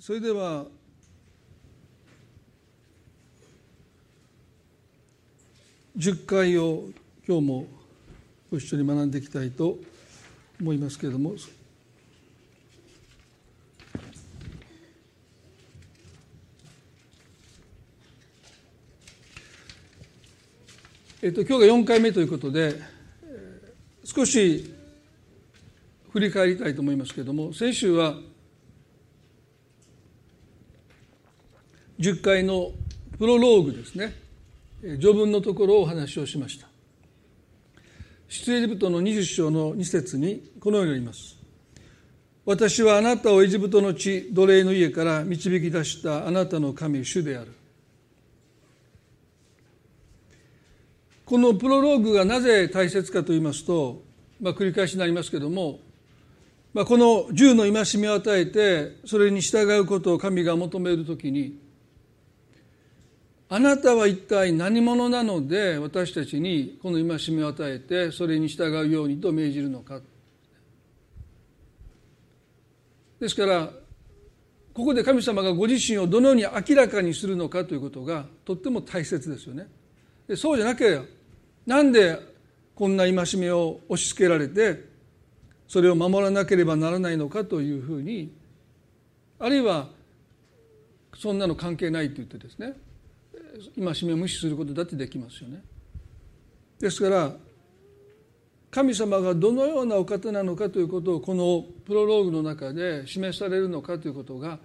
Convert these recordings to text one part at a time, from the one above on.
それでは10回を今日もご一緒に学んでいきたいと思いますけれどもえっと、今日が4回目ということで少し振り返りたいと思いますけれども先週は10回のプロローグですね。序文のところをお話をしました。出エジプトの20章の2節にこのようにあります。私はあなたをエジプトの地奴隷の家から導き出したあなたの神主である。このプロローグがなぜ大切かと言いますと、まあ、繰り返しになりますけれども、まあ、この10の戒めを与えてそれに従うことを神が求めるときにあなたは一体何者なので私たちにこの戒めを与えてそれに従うようにと命じるのかですからここで神様がご自身をどのように明らかにするのかということがとっても大切ですよね。でそうじゃなければなんでこんな戒めを押し付けられてそれを守らなければならないのかというふうにあるいはそんなの関係ないと言ってですね戒めを無視することだってできますよね。ですから神様がどのようなお方なのかということをこのプロローグの中で示されるのかということが、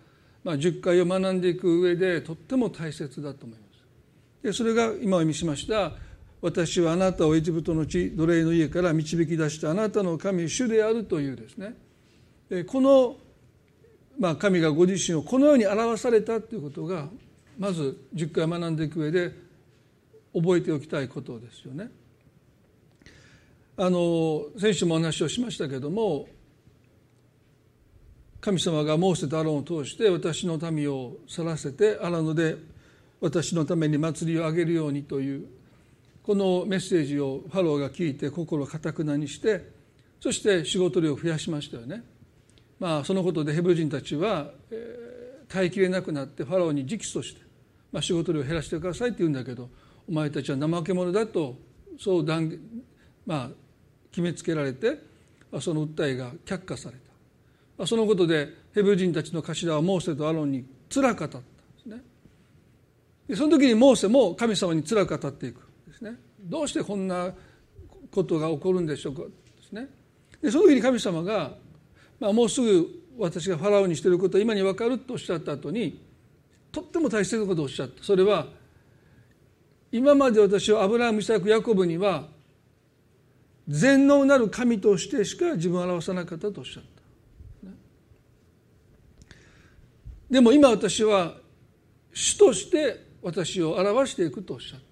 まあ、10回を学んでいく上でとっても大切だと思います。でそれが今お見せしました私はあなたをエジプトの地奴隷の家から導き出したあなたの神主であるというですねこの、まあ、神がご自身をこのように表されたということがまず10回学んでいく上で覚えておきたいことですよね。あの先週もお話をしましたけども神様がモーセとアロンを通して私の民を去らせて荒野で私のために祭りをあげるようにというこのメッセージをファローが聞いて心をかたくなにしてそして仕事量を増やしましたよね。まあ、そのことでヘブル人たちは、えー、耐えきれなくなってファローに直訴して、まあ、仕事量を減らしてくださいって言うんだけどお前たちは怠け者だとそう断、まあ、決めつけられてその訴えが却下された、まあ、そのことでヘブル人たちの頭はモーセとアロンにつらかったんですね。でその時にモーセも神様につらく語っていくですね。どうしてこんなことが起こるんでしょうかですね。でその時に神様が、まあ、もうすぐ私がファラオにしていることは今に分かるとおっしゃった後にとっても大切なことをおっしゃったそれは今まで私はアブラハムイサクヤコブには全能なる神としてしか自分を表さなかったとおっしゃった。でも今私は主として私を表していくとおっしゃった。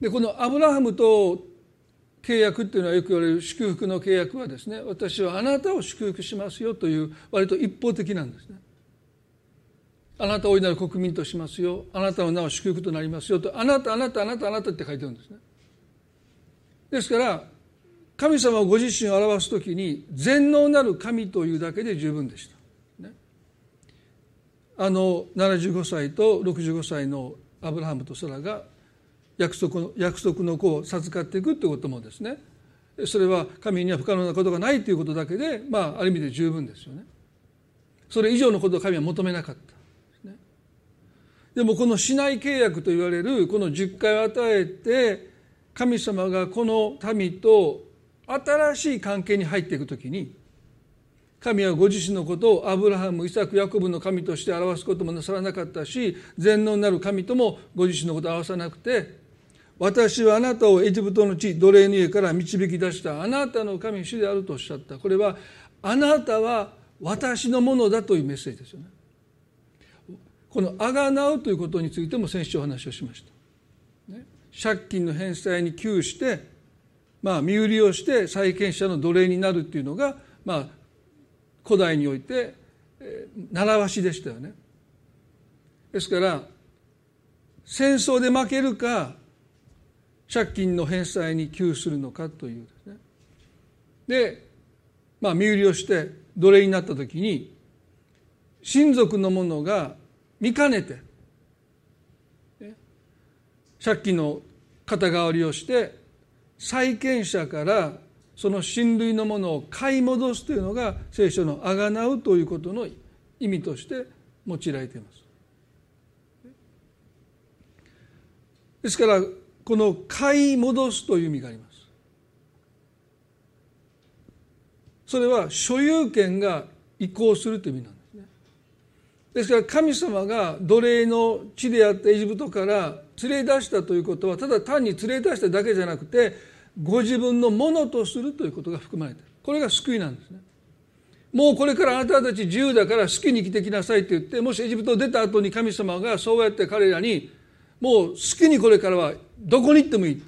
でこのアブラハムと契約っていうのはよく言われる祝福の契約はですね私はあなたを祝福しますよという割と一方的なんですね。あなたを大いなる国民としますよあなたの名は祝福となりますよとあなたあなたあなたあなたって書いてるんですね。ですから神様をご自身を表す時に全能なる神というだけで十分でした。ね、あの75歳と65歳のアブラハムとサラが約束の約束の子を授かっていくということもですねそれは神には不可能なことがないということだけで、まあ、ある意味で十分ですよね。それ以上のことを神は求めなかった。でもこの市内契約と言われるこの十回を与えて神様がこの民と新しい関係に入っていくときに神はご自身のことをアブラハムイサクヤコブの神として表すこともなさらなかったし全能なる神ともご自身のことを表さなくて私はあなたをエジプトの地奴隷の家から導き出したあなたの神主であるとおっしゃった。これはあなたは私のものだというメッセージですよね。このあがなうということについても先週お話をしました、ね、借金の返済に窮してまあ身売りをして債権者の奴隷になるっていうのがまあ古代において習わしでしたよね。ですから戦争で負けるか借金の返済に窮するのかというですね。で、まあ、身売りをして奴隷になった時に親族の者が見かねて借金の肩代わりをして債権者からその親類のものを買い戻すというのが聖書の「あがなう」ということの意味として用いられています。ですからこの「買い戻す」という意味があります。それは所有権が移行するという意味なんです。ですから神様が奴隷の地であったエジプトから連れ出したということはただ単に連れ出しただけじゃなくてご自分のものとするということが含まれている。これが救いなんですね。もうこれからあなたたち自由だから好きに生きてきなさいって言ってもしエジプトを出た後に神様がそうやって彼らにもう好きにこれからはどこに行ってもいい。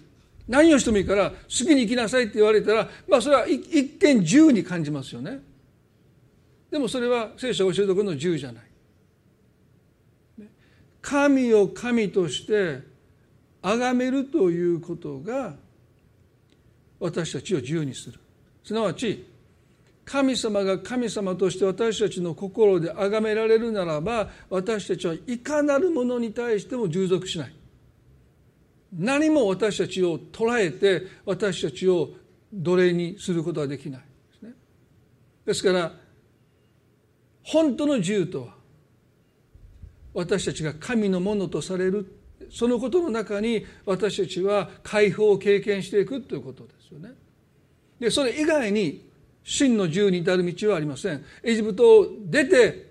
何をしてもいいから好きに生きなさいって言われたらまあそれは一見自由に感じますよね。でもそれは聖書が教えておくの自由じゃない。神を神として崇めるということが私たちを自由にする。すなわち神様が神様として私たちの心で崇められるならば私たちはいかなるものに対しても従属しない。何も私たちを捉えて私たちを奴隷にすることはできないですね。ですから本当の自由とは私たちが神のものとされるそのことの中に私たちは解放を経験していくということですよね。でそれ以外に真の自由に至る道はありません。エジプトを出て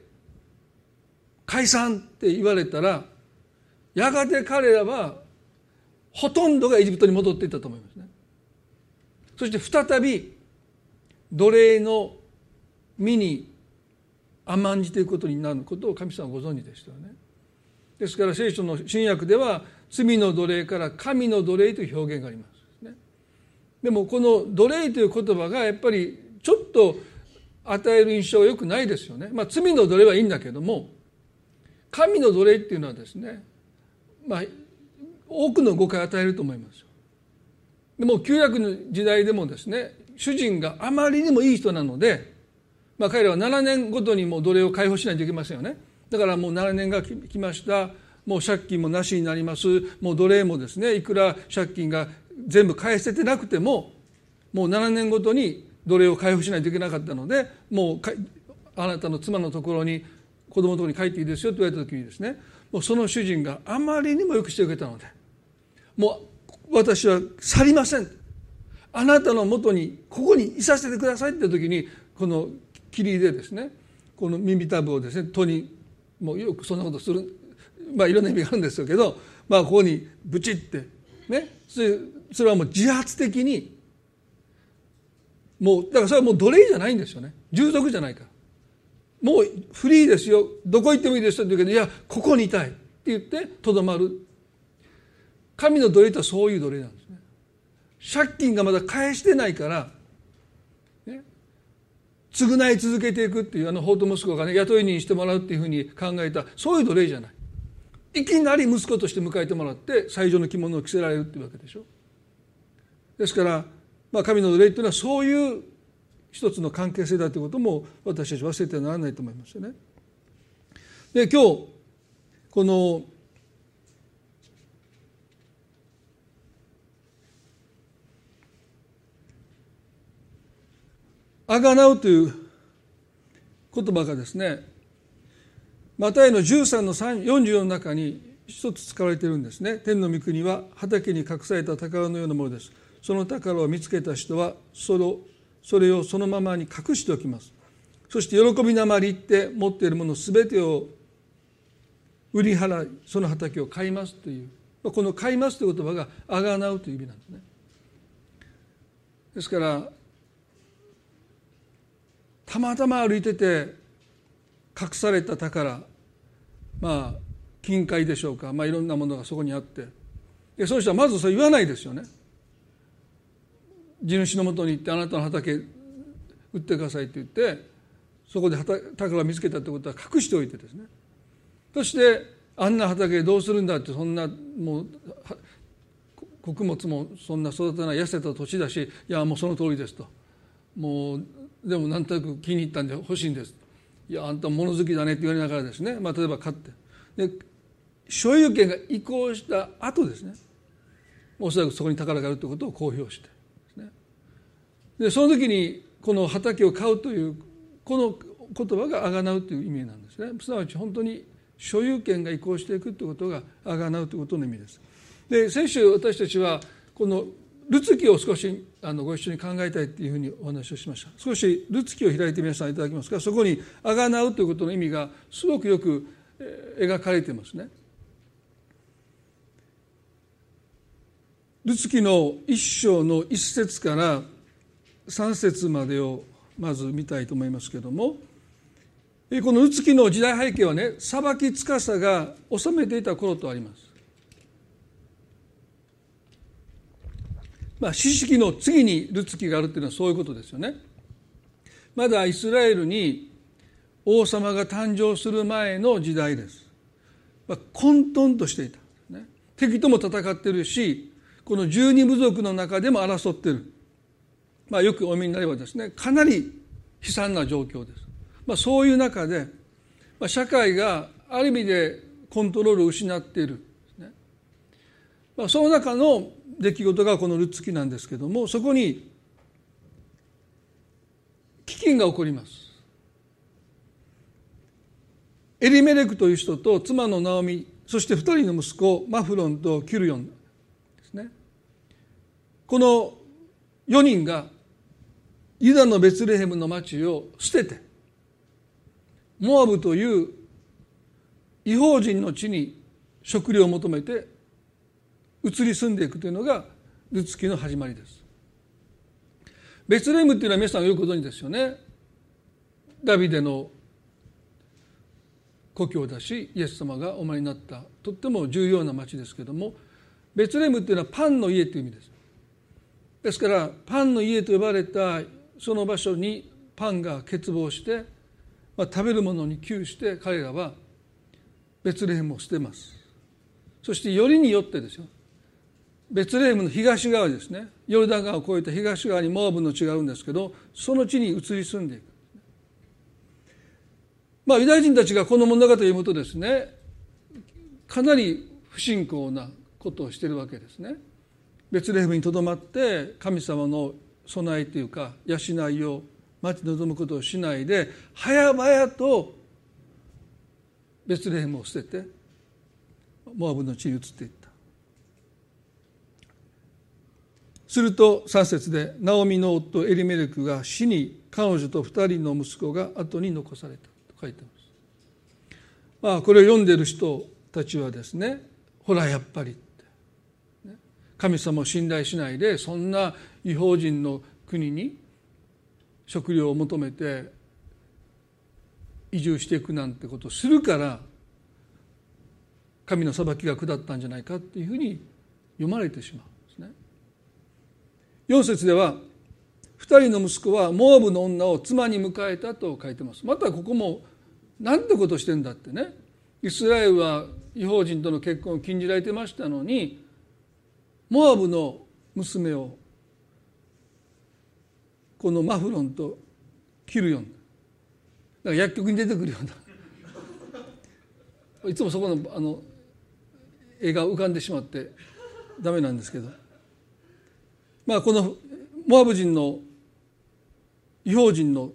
解散って言われたらやがて彼らはほとんどがエジプトに戻っていったと思いますね。そして再び奴隷の身に甘んじていくことになることを神様はご存知でしたよね。ですから聖書の新約では罪の奴隷から神の奴隷という表現があります、ね、でもこの奴隷という言葉がやっぱりちょっと与える印象はよくないですよね。まあ罪の奴隷はいいんだけども神の奴隷っていうのはですねまあ多くの誤解を与えると思いますでも旧約の時代でもですね主人があまりにもいい人なので、まあ、彼らは7年ごとにも奴隷を解放しないといけませんよね。だからもう7年が来ました。もう借金もなしになります。もう奴隷もですねいくら借金が全部返せてなくてももう7年ごとに奴隷を解放しないといけなかったのでもうあなたの妻のところに子供のところに帰っていいですよと言われた時にですねもうその主人があまりにもよくしてくれたのでもう私は去りません。あなたのもとにここにいさせてくださいって時にこの霧でですねこの耳たぶをですね戸にもうよくそんなことするまあいろんな意味があるんですけど、まあ、ここにブチってねそれそれはもう自発的にもうだからそれはもう奴隷じゃないんですよね。従属じゃないから。もうフリーですよ。どこ行ってもいいですよって言うけどいやここにいたいって言ってとどまる。神の奴隷とはそういう奴隷なんですね。借金がまだ返してないから償い続けていくっていうあの法と息子がね雇いにしてもらうっていうふうに考えたそういう奴隷じゃないいきなり息子として迎えてもらって最上の着物を着せられるっていうわけでしょですから、まあ、神の奴隷っていうのはそういう一つの関係性だということも私たち忘れてはならないと思いますよね。で今日このあがなうという言葉がですねマタイの13の44の中に一つ使われているんですね。天の御国は畑に隠された宝のようなものです。その宝を見つけた人はそれそれをそのままに隠しておきます。そして喜びなまりって持っているもの全てを売り払いその畑を買いますという。この買いますという言葉があがなうという意味なんですね。ですからたまたま歩いてて隠された宝まあ金塊でしょうか、まあ、いろんなものがそこにあって。でその人はまずそれ言わないですよね。地主のもとに行ってあなたの畑売ってくださいって言ってそこで宝を見つけたってことは隠しておいてですね。そしてあんな畑どうするんだってそんなもう穀物もそんな育てない痩せた土地だしいやもうその通りですと。もうでもなんとなく気に入ったんで欲しいんです。いやあんた物好きだねって言われながらですね、まあ、例えば買って。で所有権が移行した後ですね。おそらくそこに宝があるということを公表して。で、ね、その時にこの畑を買うというこの言葉があがなうという意味なんですね。すなわち本当に所有権が移行していくということがあがなうということの意味です。で先週私たちはこのルツ記を少しあのご一緒に考えたいというふうにお話をしました少しルツ記を開いて皆さんいただきますがそこに「あがなう」ということの意味がすごくよく描かれてますね。ルツ記の一章の一節から三節までをまず見たいと思いますけれどもこのルツ記の時代背景はね裁き司が治めていた頃とあります。まあ、四式の次にルツキがあるっていうのはそういうことですよね。まだイスラエルに王様が誕生する前の時代です。まあ、混沌としていた、ね。敵とも戦ってるし、この十二部族の中でも争ってる。まあ、よくお見になればですね、かなり悲惨な状況です。まあ、そういう中で、まあ、社会がある意味でコントロールを失っている。まあ、その中の出来事がこのルッツキなんですけどもそこに飢饉が起こります。エリメレクという人と妻のナオミそして2人の息子マフロンとキュルヨンですね。この4人がユダのベツレヘムの町を捨ててモアブという違法人の地に食料を求めて移り住んでいくというのがルツキの始まりです。ベツレームっていうのは皆さんよくご存知ですよね。ダビデの故郷だしイエス様がお前になったとっても重要な町ですけどもベツレームっていうのはパンの家という意味です。ですからパンの家と呼ばれたその場所にパンが欠乏して、まあ、食べるものに窮して彼らはベツレヘムを捨てます。そしてよりによってですよ。ベツレヘムの東側ですね。ヨルダン川を越えた東側にモアブの地があるんですけどその地に移り住んでいく。まあユダヤ人たちがこの物語を読むとですねかなり不信仰なことをしているわけですね。ベツレヘムにとどまって神様の備えというか養いを待ち望むことをしないで早々とベツレヘムを捨ててモアブの地に移っていった。すると3節でナオミの夫エリメレクが死に彼女と2人の息子が後に残されたと書いてます。まあこれを読んでる人たちはですねほらやっぱり神様を信頼しないでそんな違法人の国に食料を求めて移住していくなんてことをするから神の裁きが下ったんじゃないかっていうふうに読まれてしまう。4節では2人の息子はモアブの女を妻に迎えたと書いてます。またここも何てことしてんだってね。イスラエルは違法人との結婚を禁じられてましたのにモアブの娘をこのマフロンとキルヨン。だから薬局に出てくるような。いつもそこのあの絵が浮かんでしまってダメなんですけど。まあ、このモアブ人の違法人の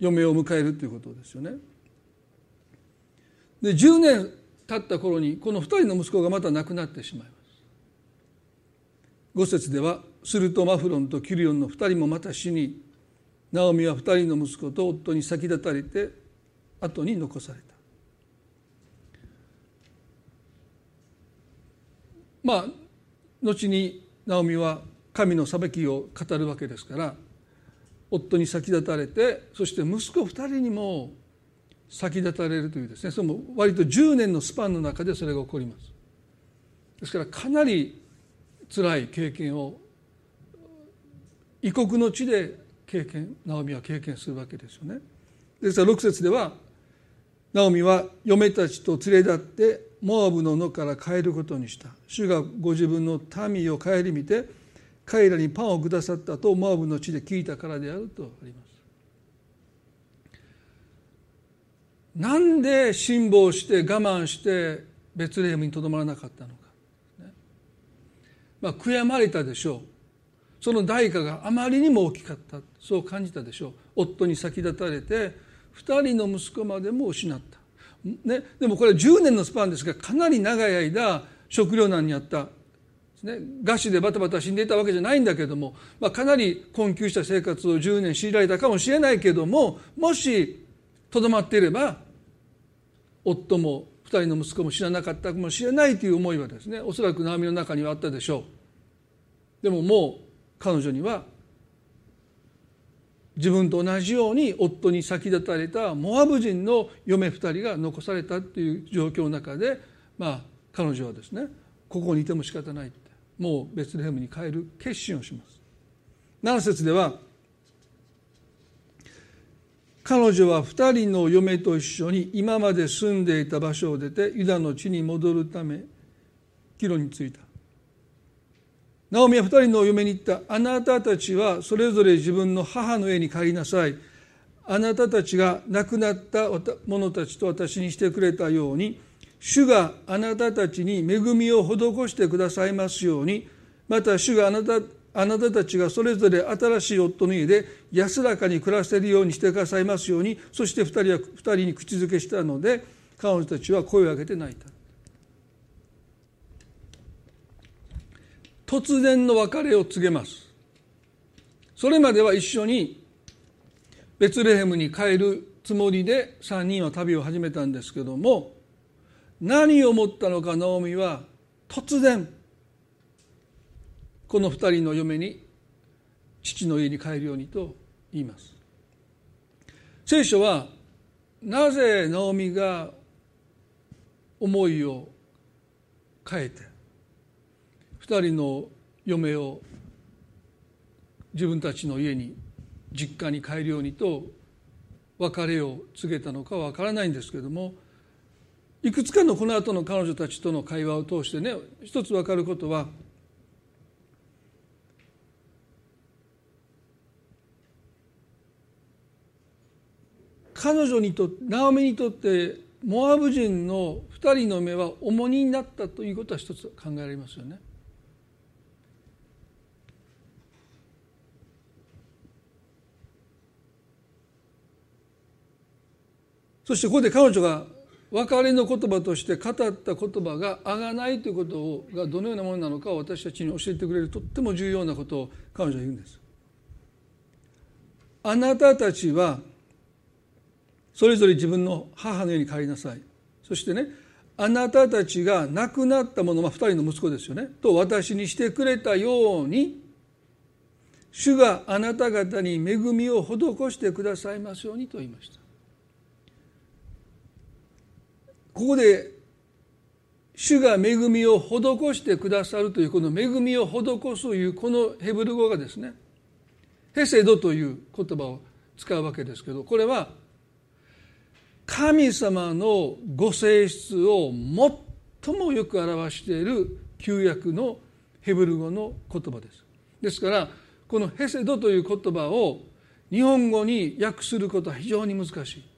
嫁を迎えるということですよね。で10年経った頃にこの2人の息子がまた亡くなってしまいます。5節ではするとマフロンとキュリオンの2人もまた死にナオミは2人の息子と夫に先立たれて後に残された。まあ後にナオミは神の裁きを語るわけですから夫に先立たれてそして息子2人にも先立たれるというですねその割と10年のスパンの中でそれが起こります。ですからかなり辛い経験を異国の地で経験ナオミは経験するわけですよね。ですから6節ではナオミは嫁たちと連れ立ってモアブの野から帰ることにした。主がご自分の民を顧みて彼らにパンをくださったとモアブの地で聞いたからであるとあります。なんで辛抱して我慢してベツレヘムにとどまらなかったのか、ね、まあ悔やまれたでしょう。その代価があまりにも大きかった。そう感じたでしょう。夫に先立たれて2人の息子までも失った、ね、でもこれ10年のスパンですがかなり長い間食糧難にあった。ね、餓死でバタバタ死んでいたわけじゃないんだけども、まあ、かなり困窮した生活を10年強いられたかもしれないけどももしとどまっていれば夫も2人の息子も知らなかったかもしれないという思いはですねおそらくナオミの中にはあったでしょう。でももう彼女には自分と同じように夫に先立たれたモアブ人の嫁2人が残されたっていう状況の中でまあ彼女はですねここにいても仕方ないって。もうベツレヘムに帰る決心をします。7節では彼女は2人の嫁と一緒に今まで住んでいた場所を出てユダの地に戻るため帰路に着いた。ナオミは二人のお嫁に言った。あなたたちはそれぞれ自分の母の家に帰りなさい。あなたたちが亡くなった者たちと私にしてくれたように、主があなたたちに恵みを施してくださいますように、また主があなたあなたたちがそれぞれ新しい夫の家で安らかに暮らせるようにしてくださいますように、そして二人は二人に口づけしたので、彼女たちは声を上げて泣いた。突然の別れを告げます。それまでは一緒にベツレヘムに帰るつもりで3人は旅を始めたんですけども何を思ったのかナオミは突然この2人の嫁に父の家に帰るようにと言います。聖書はなぜナオミが思いを変えて2人の嫁を自分たちの家に実家に帰るようにと別れを告げたのかは分からないんですけれどもいくつかのこの後の彼女たちとの会話を通してね一つ分かることは彼女にとってナオミにとってモアブ人の2人の目は重荷になったということは一つ考えられますよね。そしてここで彼女が別れの言葉として語った言葉があがないということがどのようなものなのかを私たちに教えてくれるとっても重要なことを彼女は言うんです。あなたたちはそれぞれ自分の母の家に帰りなさい。そしてねあなたたちが亡くなった者は2人の息子ですよねと私にしてくれたように主があなた方に恵みを施してくださいますようにと言いました。ここで主が恵みを施してくださるというこの恵みを施すというこのヘブル語がですねヘセドという言葉を使うわけですけどこれは神様のご性質を最もよく表している旧約のヘブル語の言葉です。ですからこのヘセドという言葉を日本語に訳することは非常に難しい。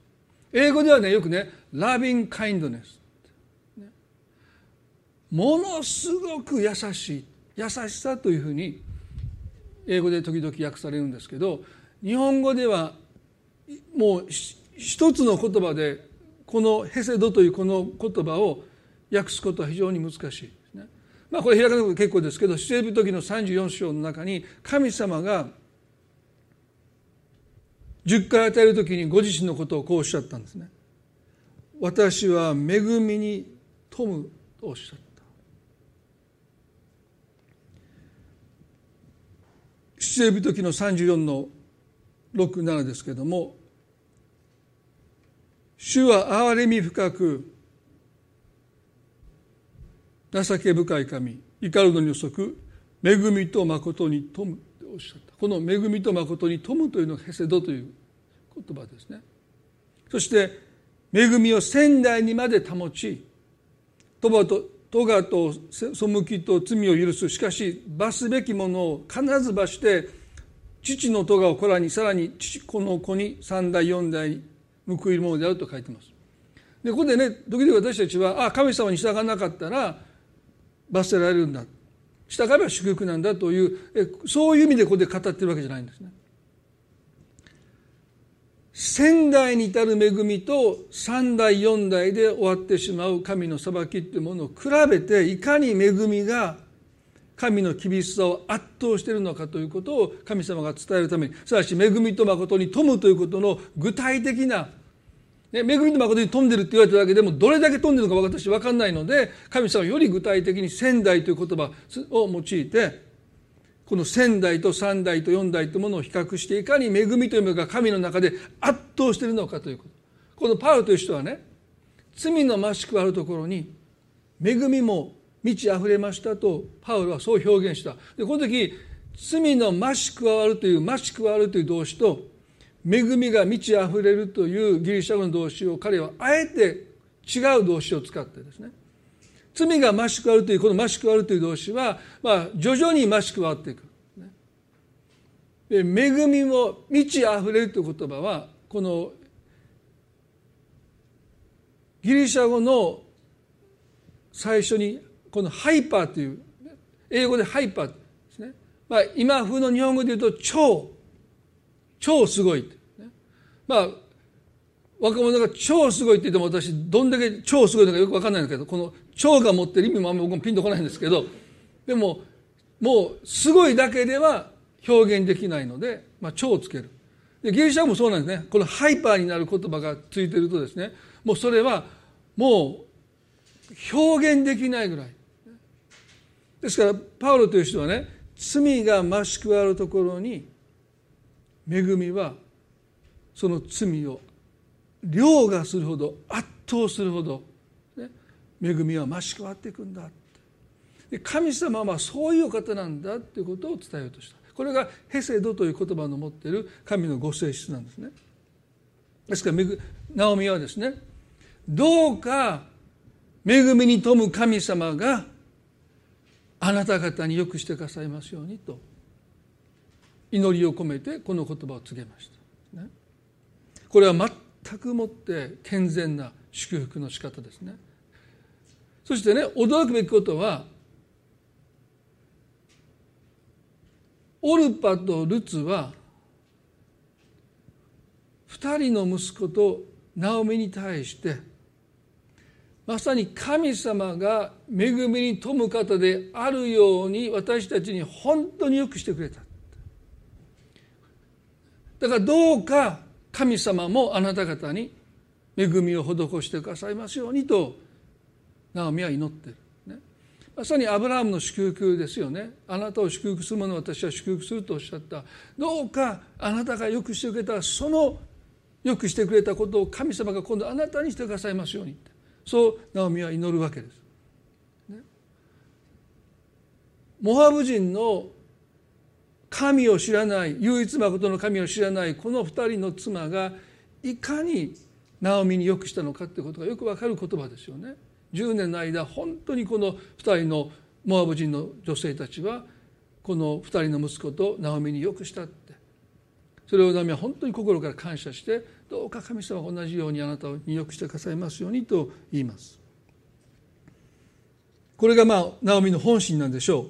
英語ではねよくね「loving kindness」ものすごく優しい。優しさというふうに英語で時々訳されるんですけど日本語ではもう一つの言葉でこのヘセドというこの言葉を訳すことは非常に難しい。ね。まあこれ開かなくて結構ですけど出エビ時の34章の中に神様が10回与える時にご自身のことをこうおっしゃったんですね。私は恵みに富むとおっしゃった。出エビ時の34の67ですけれども主は憐れみ深く情け深い神怒るのに遅く恵みと誠に富むとおっしゃったこの恵みと誠に富むというのがヘセドという言葉ですね。そして恵みを仙台にまで保ちトバとトガと背きと罪を許す。しかし罰すべきものを必ず罰して父の咎を子らにさらに父子の子に三代四代報いるものであると書いてます。でここでね時々私たちはあ神様に従わなかったら罰せられるんだ。従えば祝福なんだというそういう意味でここで語ってるわけじゃないんですね。仙代に至る恵みと三代四代で終わってしまう神の裁きっていうものを比べていかに恵みが神の厳しさを圧倒しているのかということを神様が伝えるためにすなわち恵みと誠に富むということの具体的なね、恵みと誠に富んでるって言われただけでもどれだけ富んでるのか私分かんないので神様より具体的に仙代という言葉を用いてこの仙代と三代と四代というものを比較していかに恵みというものが神の中で圧倒しているのかということ。このパウロという人はね罪の増しくあるところに恵みも満ち溢れましたとパウロはそう表現した。でこの時罪の増し加わるという増し加わるという動詞と恵みが満ち溢れるというギリシャ語の動詞を彼はあえて違う動詞を使ってですね。罪が増し加わるというこの増し加わるという動詞は、まあ、徐々に増し加わっていく。で恵みも満ち溢れるという言葉はこのギリシャ語の最初にこのハイパーという英語でハイパーですね、まあ、今風の日本語で言うと超。超すごい、まあ若者が超すごいって言っても私どんだけ超すごいのかよく分かんないんだけどこの超が持ってる意味もあんま僕もピンとこないんですけどでももうすごいだけでは表現できないので、まあ、超をつける。でギリシャもそうなんですね。このハイパーになる言葉がついてるとですねもうそれはもう表現できないぐらい。ですからパウロという人はね罪が増し加わるところに恵みはその罪を凌駕するほど圧倒するほど、ね、恵みは増し加わっていくんだ。で神様はそういう方なんだということを伝えようとした。これがヘセドという言葉の持っている神のご性質なんですね。ですからナオミはですねどうか恵みに富む神様があなた方によくしてくださいますようにと。祈りを込めてこの言葉を告げました、これは全くもって健全な祝福の仕方ですね。そしてね驚くべきことはオルパとルツは2人の息子とナオミに対してまさに神様が恵みに富む方であるように私たちに本当によくしてくれた。だからどうか神様もあなた方に恵みを施してくださいますようにとナオミは祈ってる、ね、まさにアブラハムの祝福ですよね。あなたを祝福する者私は祝福するとおっしゃった。どうかあなたがよくしてくれたそのよくしてくれたことを神様が今度あなたにしてくださいますようにそうナオミは祈るわけです、モハブ人の神を知らない唯一誠の神を知らないこの二人の妻がいかにナオミによくしたのかってことがよくわかる言葉ですよね。10年の間本当にこの二人のモアブ人の女性たちはこの二人の息子とナオミによくしたってそれをナオミは本当に心から感謝してどうか神様が同じようにあなたをによくしてくださいますようにと言います。これがまあナオミの本心なんでしょ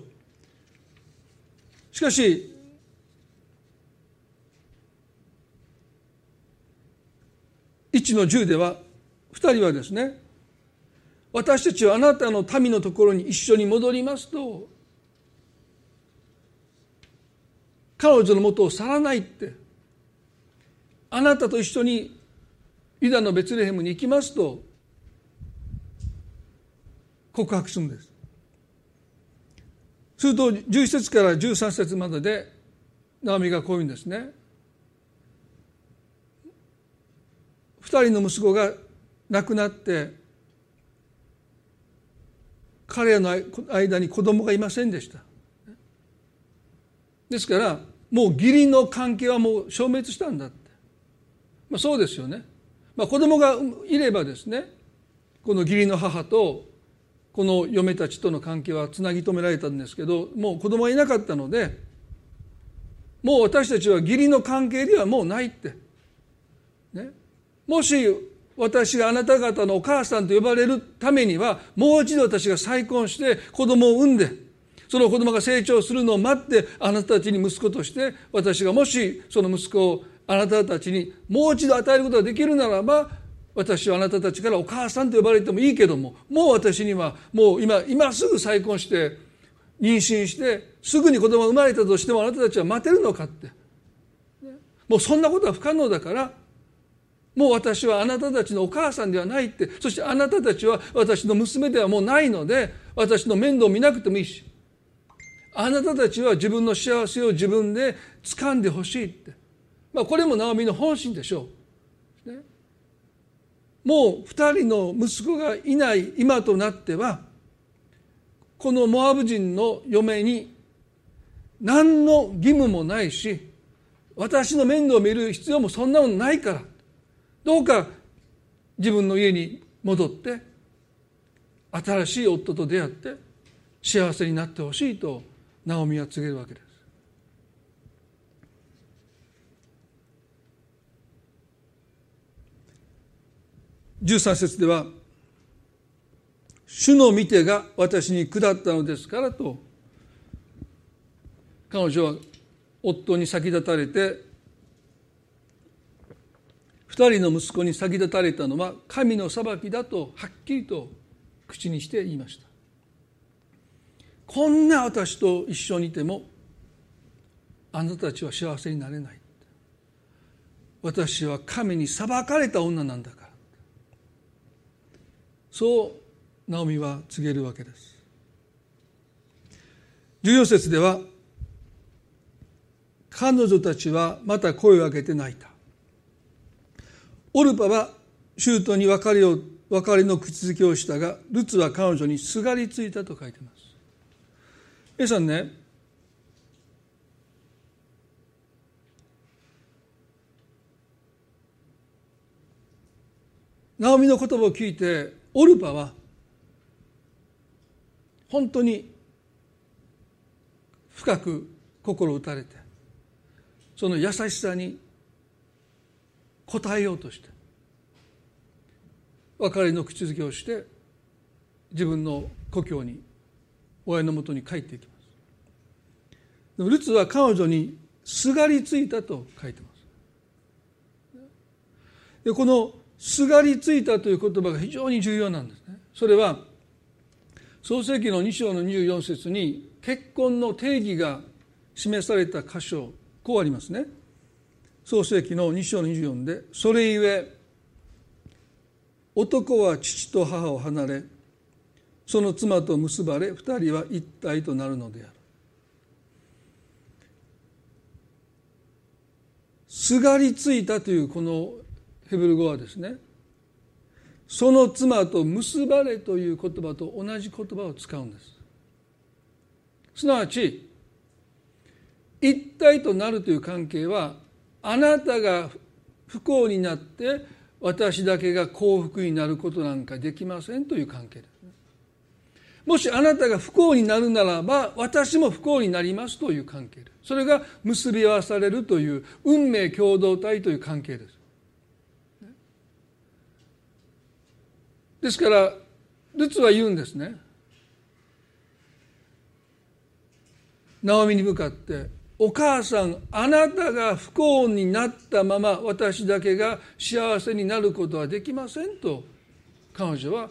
う。しかし1の10では2人はですね私たちはあなたの民のところに一緒に戻りますと彼女のもとを去らないってあなたと一緒にユダのベツレヘムに行きますと告白するんです。すると11節から13節まででナオミがこういうんですね。二人の息子が亡くなって彼らの間に子供がいませんでした。ですからもう義理の関係はもう消滅したんだって、まあ、そうですよね、まあ、子供がいればですねこの義理の母とこの嫁たちとの関係はつなぎ止められたんですけどもう子供はいなかったのでもう私たちは義理の関係ではもうないって、ね、もし私があなた方のお母さんと呼ばれるためにはもう一度私が再婚して子供を産んでその子供が成長するのを待ってあなたたちに息子として私がもしその息子をあなたたちにもう一度与えることができるならば私はあなたたちからお母さんと呼ばれてもいいけどももう私にはもう今今すぐ再婚して妊娠してすぐに子供が生まれたとしてもあなたたちは待てるのかって。もうそんなことは不可能だからもう私はあなたたちのお母さんではないって。そしてあなたたちは私の娘ではもうないので私の面倒を見なくてもいいし。あなたたちは自分の幸せを自分で掴んでほしいって、まあ、これもナオミの本心でしょう、ね、もう二人の息子がいない今となってはこのモアブ人の嫁に何の義務もないし私の面倒を見る必要もそんなものないから。どうか自分の家に戻って新しい夫と出会って幸せになってほしいとナオミは告げるわけです。13節では「主の見てが私に下ったのですから」と彼女は夫に先立たれて二人の息子に先立たれたのは神の裁きだとはっきりと口にして言いました。こんな私と一緒にいてもあなたたちは幸せになれない。私は神に裁かれた女なんだから。そうナオミは告げるわけです。14節では彼女たちはまた声を上げて泣いた。オルパは舅に別れを別れの口づけをしたがルツは彼女にすがりついたと書いてます。A さんね。ナオミの言葉を聞いてオルパは本当に深く心打たれてその優しさに応えようとして別れの口づけをして自分の故郷に親のもとに帰っていきます。でもルツは彼女にすがりついたと書いてます。でこのすがりついたという言葉が非常に重要なんですね。それは創世紀の2章の24節に結婚の定義が示された箇所こうありますね。創世紀の2章の24で「それゆえ男は父と母を離れその妻と結ばれ二人は一体となるのである」すがりついたというこのヘブル語はですねその妻と結ばれという言葉と同じ言葉を使うんです。すなわち一体となるという関係はあなたが不幸になって私だけが幸福になることなんかできませんという関係です。もしあなたが不幸になるならば私も不幸になりますという関係です。それが結び合わされるという運命共同体という関係です。ですからルツは言うんですね。ナオミに向かってお母さんあなたが不幸になったまま私だけが幸せになることはできませんと彼女は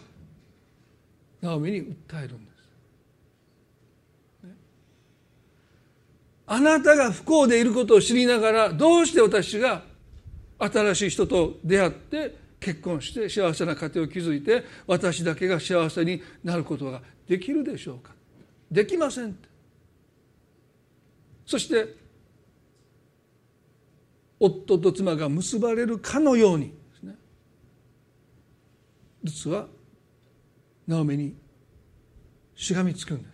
ナオミに訴えるんです。あなたが不幸でいることを知りながらどうして私が新しい人と出会って結婚して幸せな家庭を築いて私だけが幸せになることができるでしょうか。できませんそして夫と妻が結ばれるかのようにですね。実はナオミにしがみつくんです。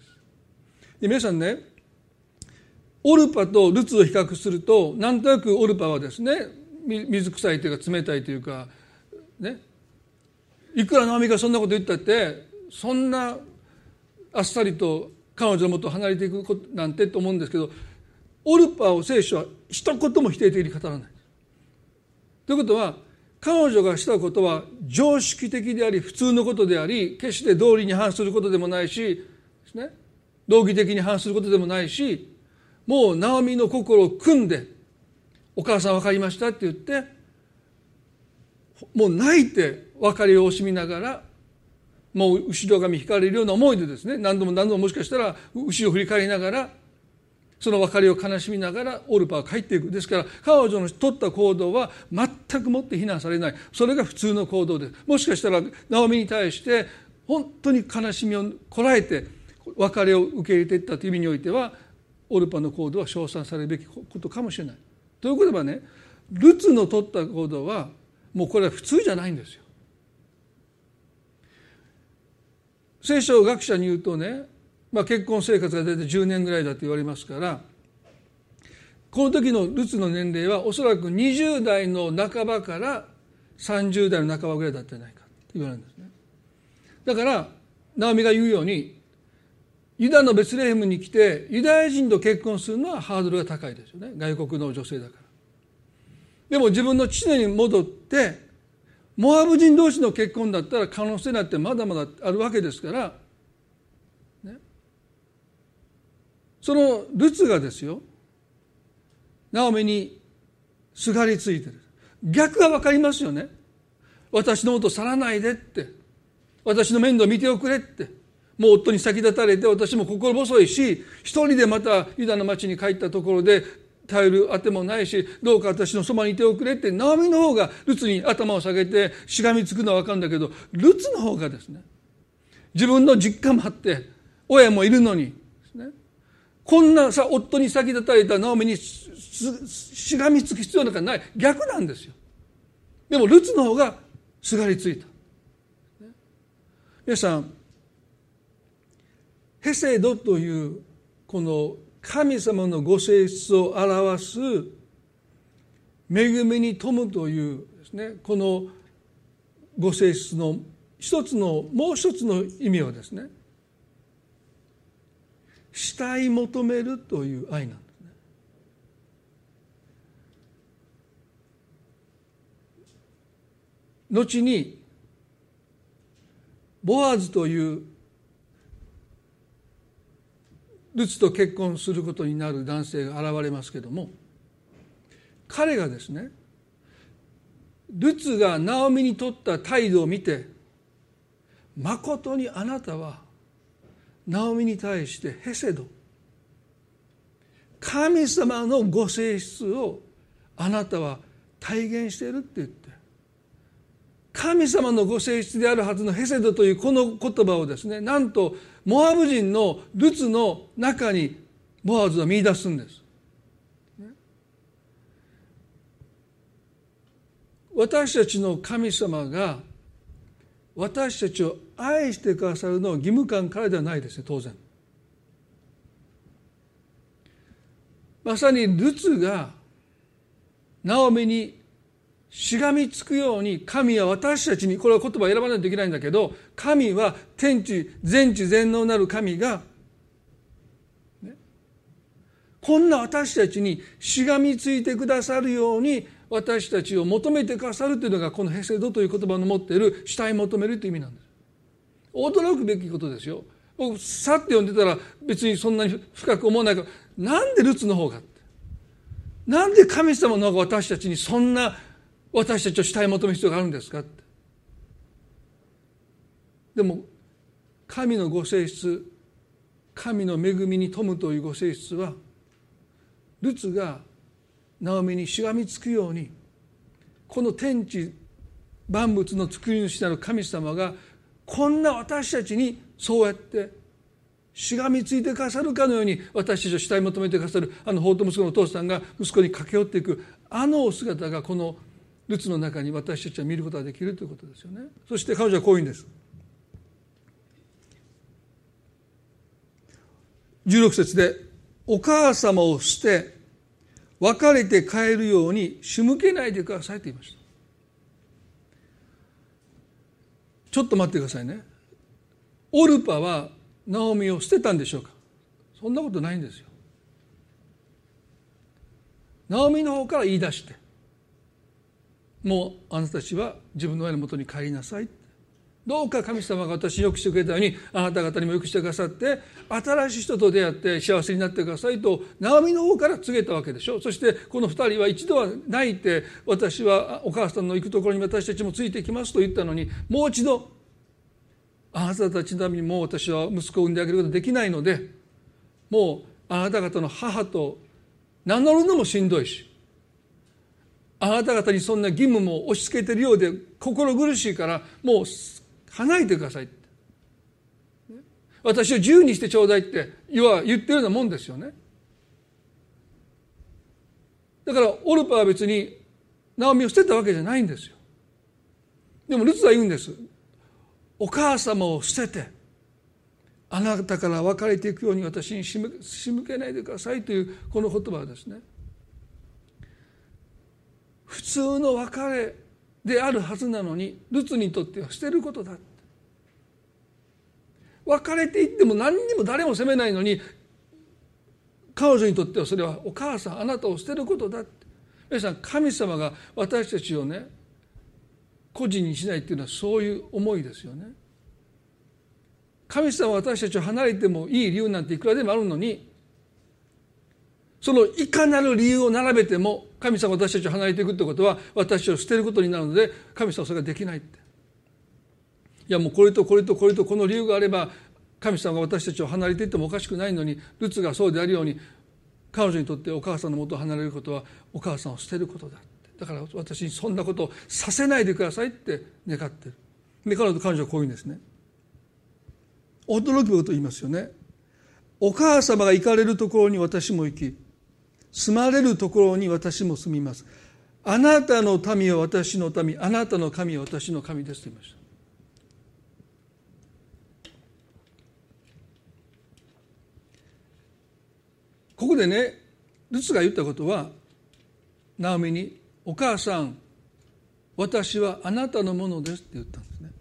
で皆さんねオルパとルツを比較するとなんとなくオルパはですね水臭いというか冷たいというかね。いくらナオミがそんなこと言ったってそんなあっさりと彼女のもと離れていくことなんてと思うんですけどオルパを聖書は一言も否定的に語らない。ということは彼女がしたことは常識的であり普通のことであり決して道理に反することでもないしですね。道義的に反することでもないしもうナオミの心を組んで「お母さん分かりました」って言ってもう泣いて別れを惜しみながらもう後ろ髪引かれるような思いでですね何度も何度ももしかしたら後ろ振り返りながらその別れを悲しみながらオルパは帰っていくですから彼女の取った行動は全くもって非難されないそれが普通の行動ですもしかしたらナオミに対して本当に悲しみをこらえて別れを受け入れていったという意味においてはオルパの行動は称賛されるべきことかもしれない。ということはねルツの取った行動はもうこれは普通じゃないんですよ。聖書学者に言うとねまあ、結婚生活が大体10年ぐらいだと言われますからこの時のルツの年齢はおそらく20代の半ばから30代の半ばぐらいだったんじゃないかと言われるんですね。だからナオミが言うようにユダのベツレヘムに来てユダヤ人と結婚するのはハードルが高いですよね。外国の女性だから。でも自分の父に戻ってモアブ人同士の結婚だったら可能性なんてまだまだあるわけですからそのルツがですよナオミにすがりついてる。逆が分かりますよね。私のこと去らないでって。私の面倒見ておくれって。もう夫に先立たれて私も心細いし一人でまたユダの町に帰ったところで頼るあてもないしどうか私のそばにいておくれって。ナオミの方がルツに頭を下げてしがみつくのは分かるんだけどルツの方がですね自分の実家もあって親もいるのにこんなさ夫に先立たれたナオミにしがみつく必要なんかない。逆なんですよ。でもルツの方がすがりついた。皆さんヘセドというこの神様のご性質を表す恵みに富むというですねこのご性質の一つのもう一つの意味はですね慕い求めるという愛なんですね。後にボアズというルツと結婚することになる男性が現れますけども彼がですねルツがナオミにとった態度を見てまことにあなたはナオミに対してヘセド。神様のご性質をあなたは体現しているって言って。神様のご性質であるはずのヘセドというこの言葉をですねなんとモアブ人のルツの中にボアズは見出すんです。私たちの神様が私たちを愛してくださるのは義務感からではないですね当然。まさにルツがナオミにしがみつくように神は私たちにこれは言葉選ばないといけないんだけど神は天地全知全能なる神が、こんな私たちにしがみついてくださるように私たちを求めてくださるというのがこのヘセドという言葉の持っている主体求めるという意味なんです。驚くべきことですよ。僕さって読んでたら別にそんなに深く思わないからなんでルツの方がなんで神様の方が私たちにそんな私たちを主体求める必要があるんですかってでも神のご性質神の恵みに富むというご性質はルツがナオミにしがみつくようにこの天地万物の作り主なる神様がこんな私たちにそうやってしがみついてくださるかのように私たちを主体求めてくださるあの法と息子のお父さんが息子に駆け寄っていくあのお姿がこのルツの中に私たちは見ることができるということですよね。そして彼女はこういうんです。16節で「お母様を捨て別れて帰るように仕向けないでください」と言いました。ちょっと待ってくださいね。オルパはナオミを捨てたんでしょうか？そんなことないんですよ。ナオミの方から言い出してもうあなたたちは自分の親のもとに帰りなさいどうか神様が私によくしてくれたようにあなた方にもよくしてくださって新しい人と出会って幸せになってくださいとナオミの方から告げたわけでしょ。そしてこの二人は一度は泣いて私はお母さんの行くところに私たちもついてきますと言ったのにもう一度あなたたちのためにもう私は息子を産んであげることができないのでもうあなた方の母と名乗るのもしんどいしあなた方にそんな義務も押し付けてるようで心苦しいからもう離れてください私を自由にしてちょうだいって言ってるようなもんですよね。だからオルパは別にナオミを捨てたわけじゃないんですよ。でもルツは言うんです。お母様を捨ててあなたから別れていくように私に仕向けないでくださいというこの言葉はですね普通の別れであるはずなのにルツにとっては捨てることだ。別れていっても何にも誰も責めないのに彼女にとってはそれはお母さんあなたを捨てることだ。って皆さん神様が私たちをね個人にしないっていうのはそういう思いですよね。神様は私たちを離れてもいい理由なんていくらでもあるのにそのいかなる理由を並べても神様私たちを離れていくってことは私を捨てることになるので神様それができないって。いやもうこれとこれとこれとこの理由があれば神様が私たちを離れていってもおかしくないのにルツがそうであるように彼女にとってお母さんのもとを離れることはお母さんを捨てることだだから私にそんなことをさせないでくださいって願ってる。で彼女彼女はこういうんですね。驚くことを言いますよね。お母様が行かれるところに私も行き住まれるところに私も住みますあなたの民は私の民あなたの神は私の神ですと言いましたここでねルツが言ったことはナオミに「お母さん私はあなたのものです」って言ったんですね。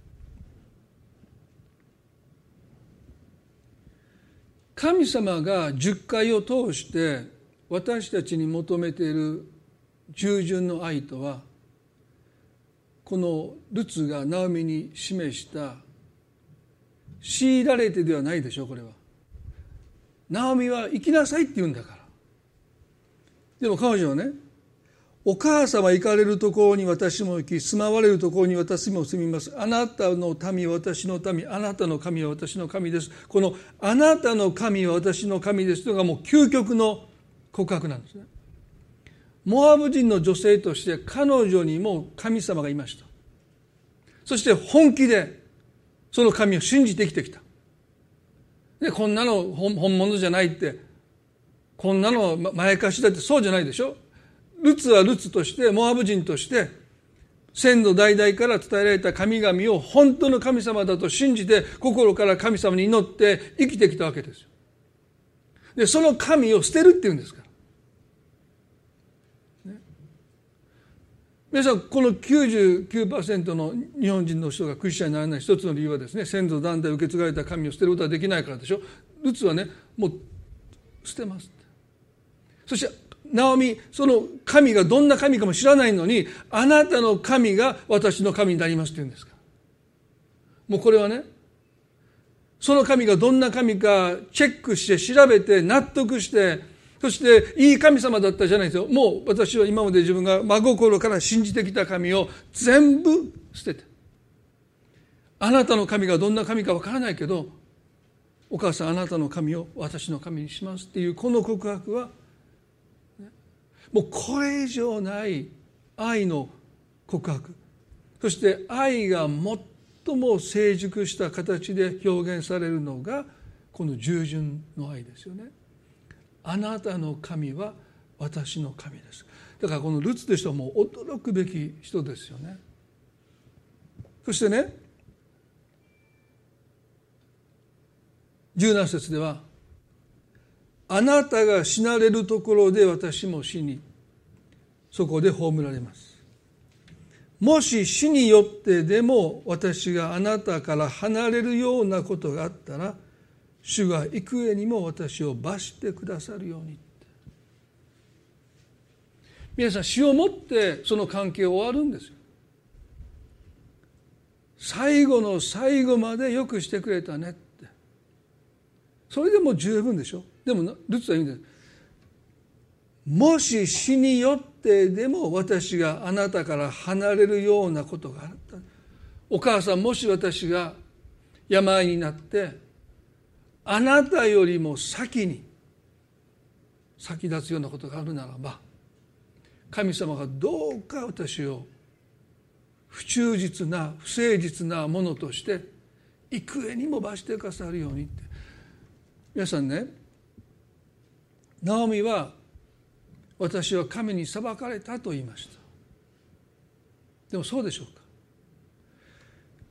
神様が十回を通して私たちに求めている従順の愛とはこのルツがナオミに示した強いられてではないでしょうこれは。ナオミは行きなさいって言うんだから。でも彼女はねお母様行かれるところに私も行き住まわれるところに私も住みます。あなたの民は私の民あなたの神は私の神です。このあなたの神は私の神ですというのがもう究極の告白なんですね。モアブ人の女性として彼女にも神様がいました。そして本気でその神を信じて生きてきた。でこんなの本物じゃないって。こんなのまやかしだってそうじゃないでしょ。ルツはルツとしてモアブ人として先祖代々から伝えられた神々を本当の神様だと信じて心から神様に祈って生きてきたわけですよ。でその神を捨てるっていうんですか。皆さんこの99%の日本人の人がクリスチャンにならない一つの理由はですね先祖代々受け継がれた神を捨てることはできないからでしょ。ルツはねもう捨てますそしてナオミその神がどんな神かも知らないのにあなたの神が私の神になりますって言うんですか。もうこれはねその神がどんな神かチェックして調べて納得してそしていい神様だったじゃないですよ。もう私は今まで自分が真心から信じてきた神を全部捨てて。あなたの神がどんな神かわからないけどお母さんあなたの神を私の神にしますっていうこの告白はもうこれ以上ない愛の告白。そして愛が最も成熟した形で表現されるのがこの従順の愛ですよね。あなたの神は私の神です。だからこのルツとしてはもう驚くべき人ですよね。そしてね17節では「あなたが死なれるところで私も死にそこで葬られます」もし死によってでも私があなたから離れるようなことがあったら主が幾重にも私を罰してくださるように。皆さん死をもってその関係を終わるんですよ。最後の最後までよくしてくれたねって。それでも十分でしょ。でもルツは言うんです。もし死によってでも私があなたから離れるようなことがあった。お母さんもし私が病になってあなたよりも先に先立つようなことがあるならば神様がどうか私を不忠実な不誠実なものとして幾重にも罰してくださるようにって。皆さんねナオミは私は神に裁かれたと言いました。でもそうでしょうか。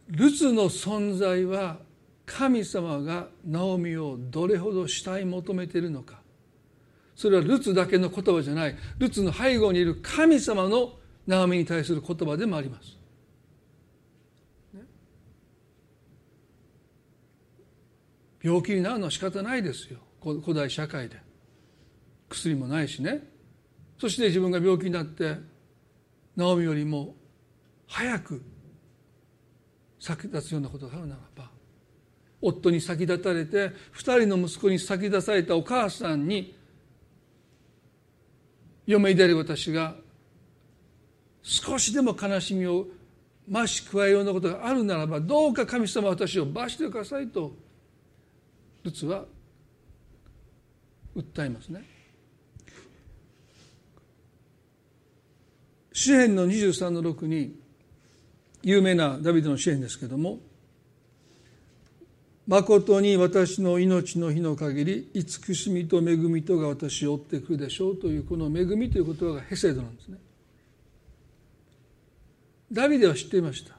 ルツの存在は神様がナオミをどれほど慕い求めているのか。それはルツだけの言葉じゃない。ルツの背後にいる神様のナオミに対する言葉でもあります。病気になるのは仕方ないですよ。古代社会で。薬もないしね。そして自分が病気になってナオミよりも早く先立つようなことがあるならば夫に先立たれて二人の息子に先立たれたお母さんに嫁である私が少しでも悲しみを増し加えようなことがあるならばどうか神様私を罰してくださいとルツは訴えますね。詩篇の23の6に有名なダビデの詩篇ですけども「誠に私の命の日の限り慈しみと恵みとが私を追ってくるでしょう」というこの恵みという言葉がヘセドなんですね。ダビデは知っていました。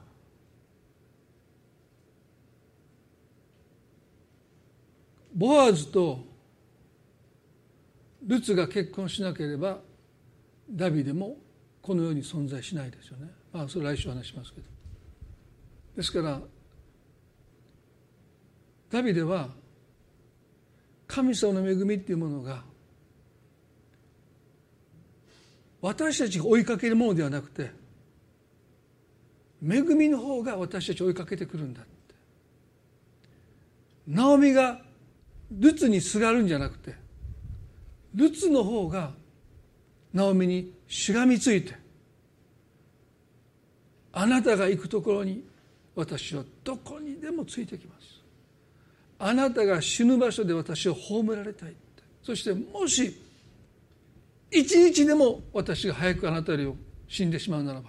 ボアズとルツが結婚しなければダビデもこの世に存在しないですよね。まあそれ来週話しますけど。ですからダビデは神様の恵みっていうものが私たちが追いかけるものではなくて恵みの方が私たちを追いかけてくるんだって。ナオミがルツにすがるんじゃなくてルツの方がナオミにしがみついてあなたが行くところに私はどこにでもついてきます。あなたが死ぬ場所で私を葬られたいそしてもし一日でも私が早くあなたより死んでしまうならば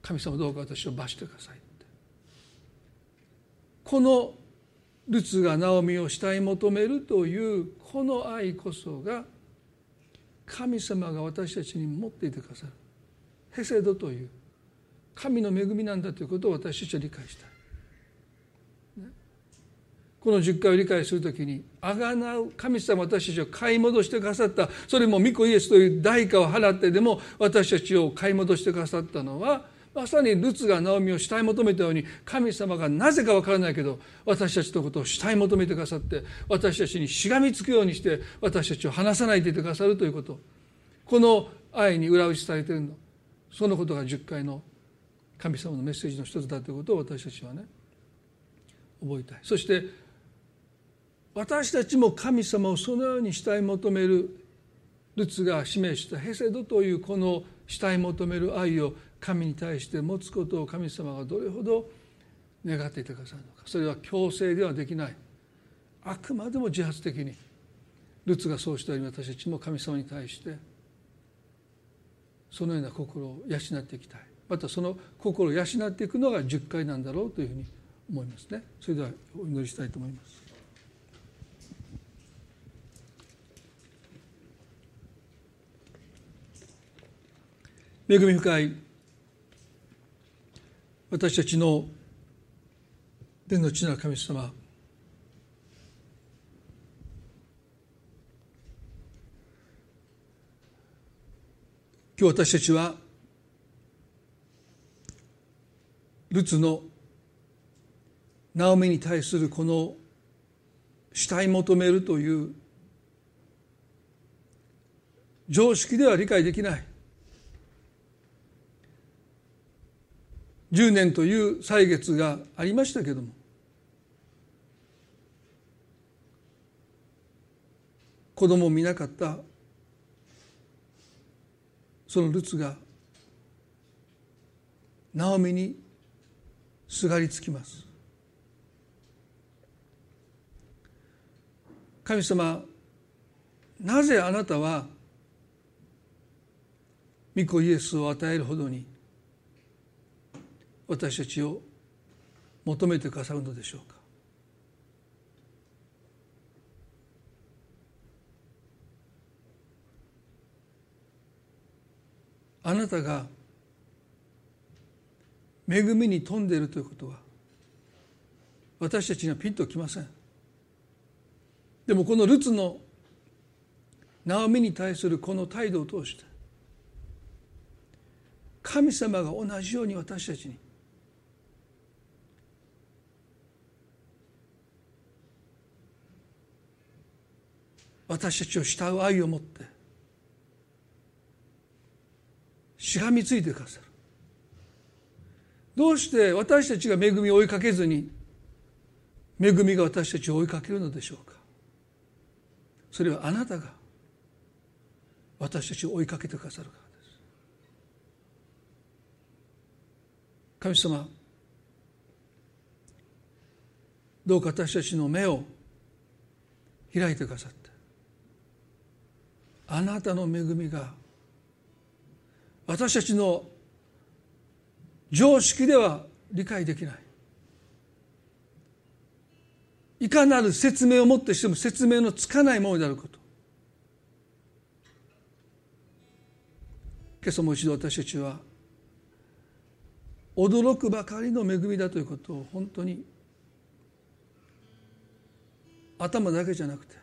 神様どうか私を罰してくださいこのルツがナオミを慕い求めるというこの愛こそが神様が私たちに持っていてくださる。ヘセドという神の恵みなんだということを私たちは理解した。い。この十回を理解するときにあがなう神様私たちを買い戻してくださった。それも御子イエスという代価を払ってでも私たちを買い戻してくださったのはまさにルツがナオミを慕い求めたように神様がなぜか分からないけど私たちのことを慕い求めてくださって私たちにしがみつくようにして私たちを離さないでいてくださるということ。この愛に裏打ちされているの。そのことが十回の神様のメッセージの一つだということを私たちはね覚えたい。そして私たちも神様をそのように慕い求めるルツが示したヘセドというこの慕い求める愛を神に対して持つことを神様がどれほど願っていてくださるのかそれは強制ではできない。あくまでも自発的にルツがそうしたように私たちも神様に対してそのような心を養っていきたい。またその心を養っていくのが10回なんだろうというふうに思いますね。それではお祈りしたいと思います。恵み深い私たちの天の地な神様。今日私たちはルツのナオミに対するこの慕い求めるという常識では理解できない。10年という歳月がありましたけども子供を見なかったそのルツがナオミにすがりつきます。神様なぜあなたは御子イエスを与えるほどに私たちを求めてくださるのでしょうか？あなたが恵みに富んでいるということは私たちにはピンときません。でもこのルツのナオミに対するこの態度を通して神様が同じように私たちに私たちを慕う愛を持ってしがみついてくださる。どうして私たちが恵みを追いかけずに恵みが私たちを追いかけるのでしょうか。それはあなたが私たちを追いかけてくださるからです。神様どうか私たちの目を開いてくださってあなたの恵みが私たちの常識では理解できない。いかなる説明をもってしても説明のつかないものであること。今朝もう一度私たちは驚くばかりの恵みだということを本当に頭だけじゃなくて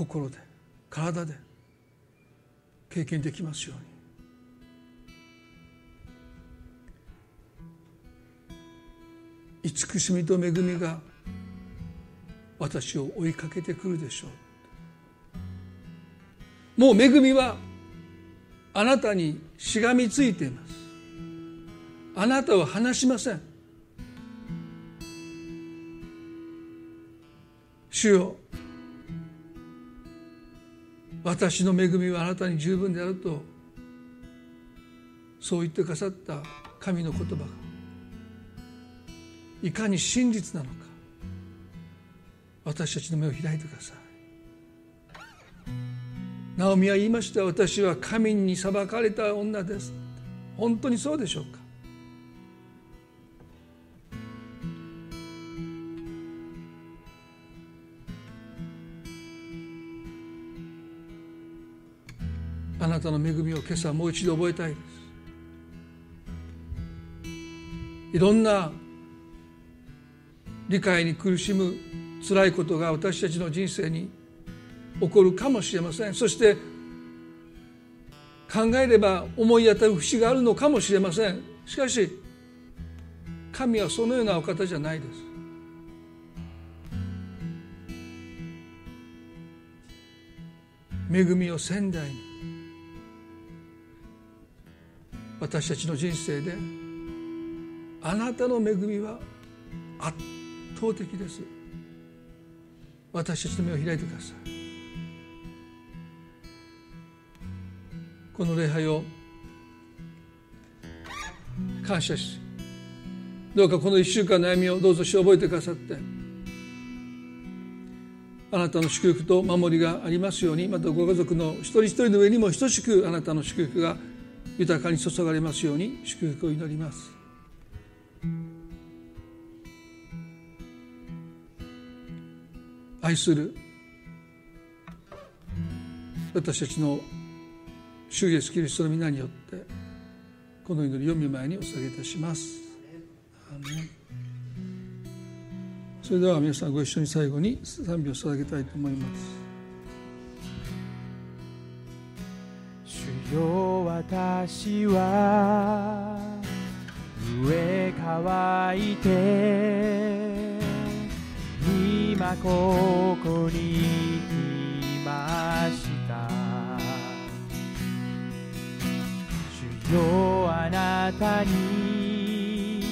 心で体で経験できますように。慈しみと恵みが私を追いかけてくるでしょう。もう恵みはあなたにしがみついています。あなたを離しません。主よ私の恵みはあなたに十分であるとそう言ってくださった神の言葉がいかに真実なのか私たちの目を開いてください。ナオミは言いました私は神に裁かれた女です。本当にそうでしょうか？なたの恵みを今朝もう一度覚えたいです。いろんな理解に苦しむ辛いことが私たちの人生に起こるかもしれません。そして考えれば思い当たる節があるのかもしれません。しかし神はそのようなお方じゃないです。恵みを仙台に私たちの人生であなたの恵みは圧倒的です。私たちの目を開いてください。この礼拝を感謝しどうかこの1週間の悩みをどうぞし覚えてくださってあなたの祝福と守りがありますようにまたご家族の一人一人の上にも等しくあなたの祝福が豊かに注がれますように祝福を祈ります。愛する私たちの主イエスキリストの皆によってこの祈りを見舞いにお捧げいたします。それでは皆さんご一緒に最後に賛美を捧げたいと思います。よ私は上乾いて今ここに来ました。主よあなたに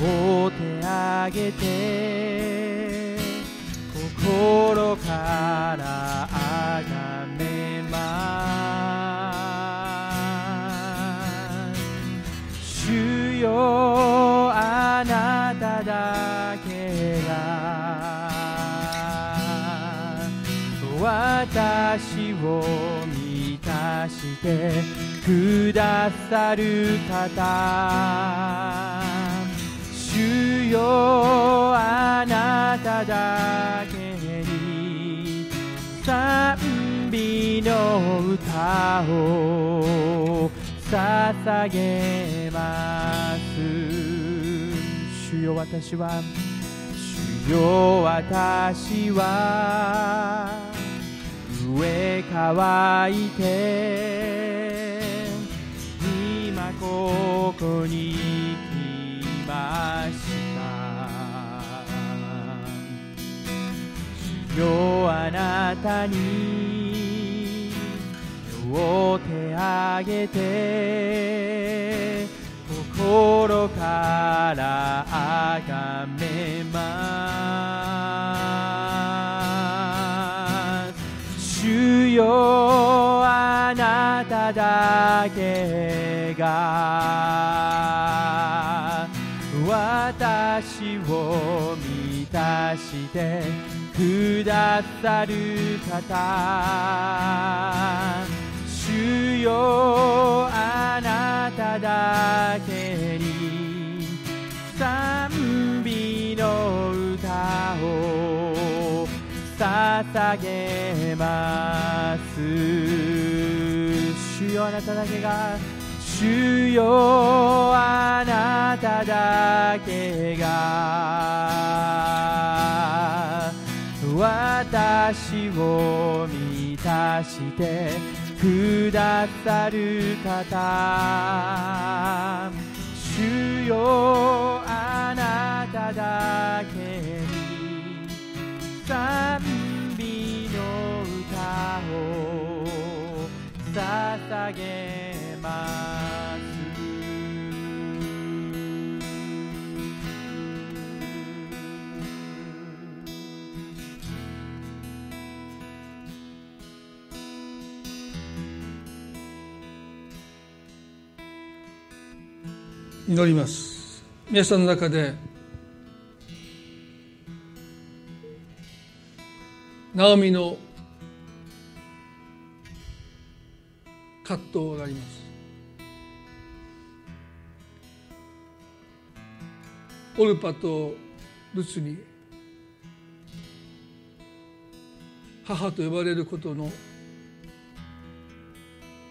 両手あげて心からあがよあなただけが。私を満たしてくださる方。主よあなただけに賛美の歌を捧げます。主よ私は。主よ私は。上乾いて今ここに来ました。主よあなたに両手あげて心からあがめます主よあなただけが私を満たしてくださる方主よあなただけに賛美の歌を捧げます。主よあなただけが主よあなただけが私を満たしてくださる方。主よあなただけに賛美の歌を捧げます祈ります。皆さんの中でナオミの葛藤があります。オルパとルツに母と呼ばれることの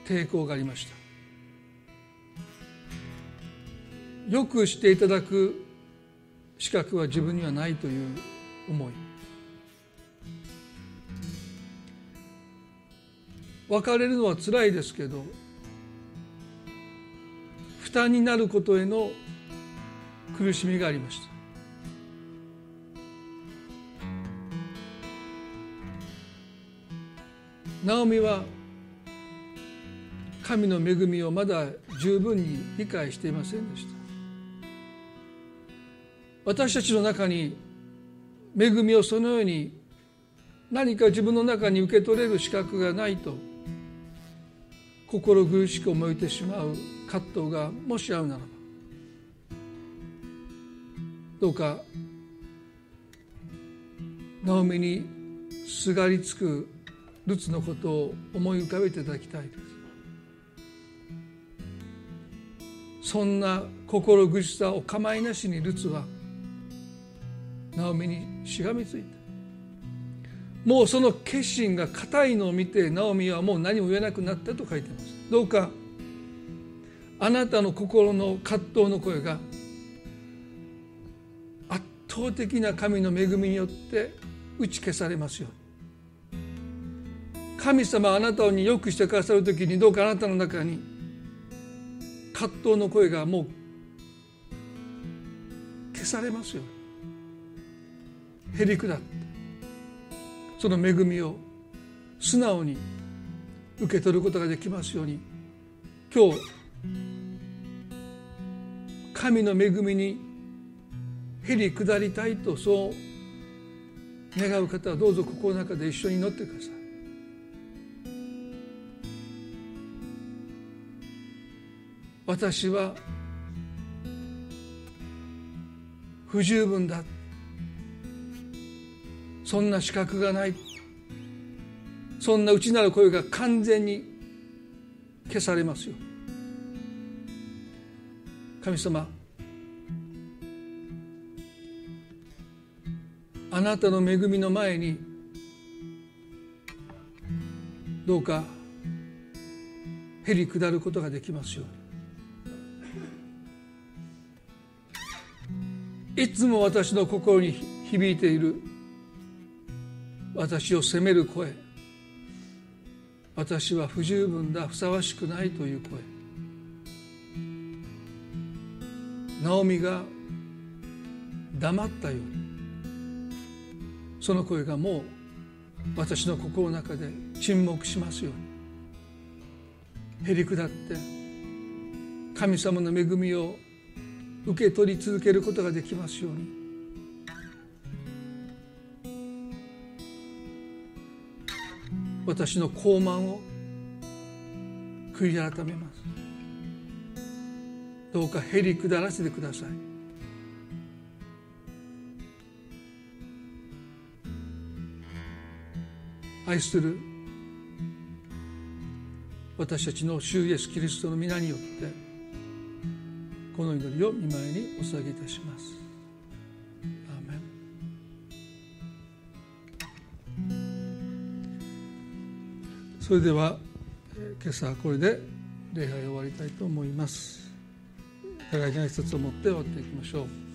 抵抗がありました。よくしていただく資格は自分にはないという思い。別れるのはつらいですけど負担になることへの苦しみがありました。ナオミは神の恵みをまだ十分に理解していませんでした。私たちの中に恵みをそのように何か自分の中に受け取れる資格がないと心苦しく思えてしまう葛藤がもしあるならばどうかナオミにすがりつくルツのことを思い浮かべていただきたいです。そんな心苦しさを構いなしにルツはナオミにしがみついた。もうその決心が固いのを見てナオミはもう何も言えなくなったと書いています。どうかあなたの心の葛藤の声が圧倒的な神の恵みによって打ち消されますように。神様あなたによくしてくださる時にどうかあなたの中に葛藤の声がもう消されますよへり下って。その恵みを素直に受け取ることができますように。今日神の恵みにへり下りたいとそう願う方はどうぞ心の中で一緒に祈ってください。私は不十分だそんな資格がない。そんな内なる声が完全に消されますよ。神様あなたの恵みの前にどうかへり下ることができますように。いつも私の心に響いている私を責める声。私は不十分だふさわしくないという声。ナオミが黙ったよう。にその声がもう私の心の中で沈黙しますように。へり下って神様の恵みを受け取り続けることができますように。私の傲慢を悔い改めます。どうかへり下らせてください。愛する私たちの主イエスキリストの皆によってこの祈りを見舞いにお捧げいたします。それでは今朝これで礼拝を終わりたいと思います。互いに挨拶を持って終わっていきましょう。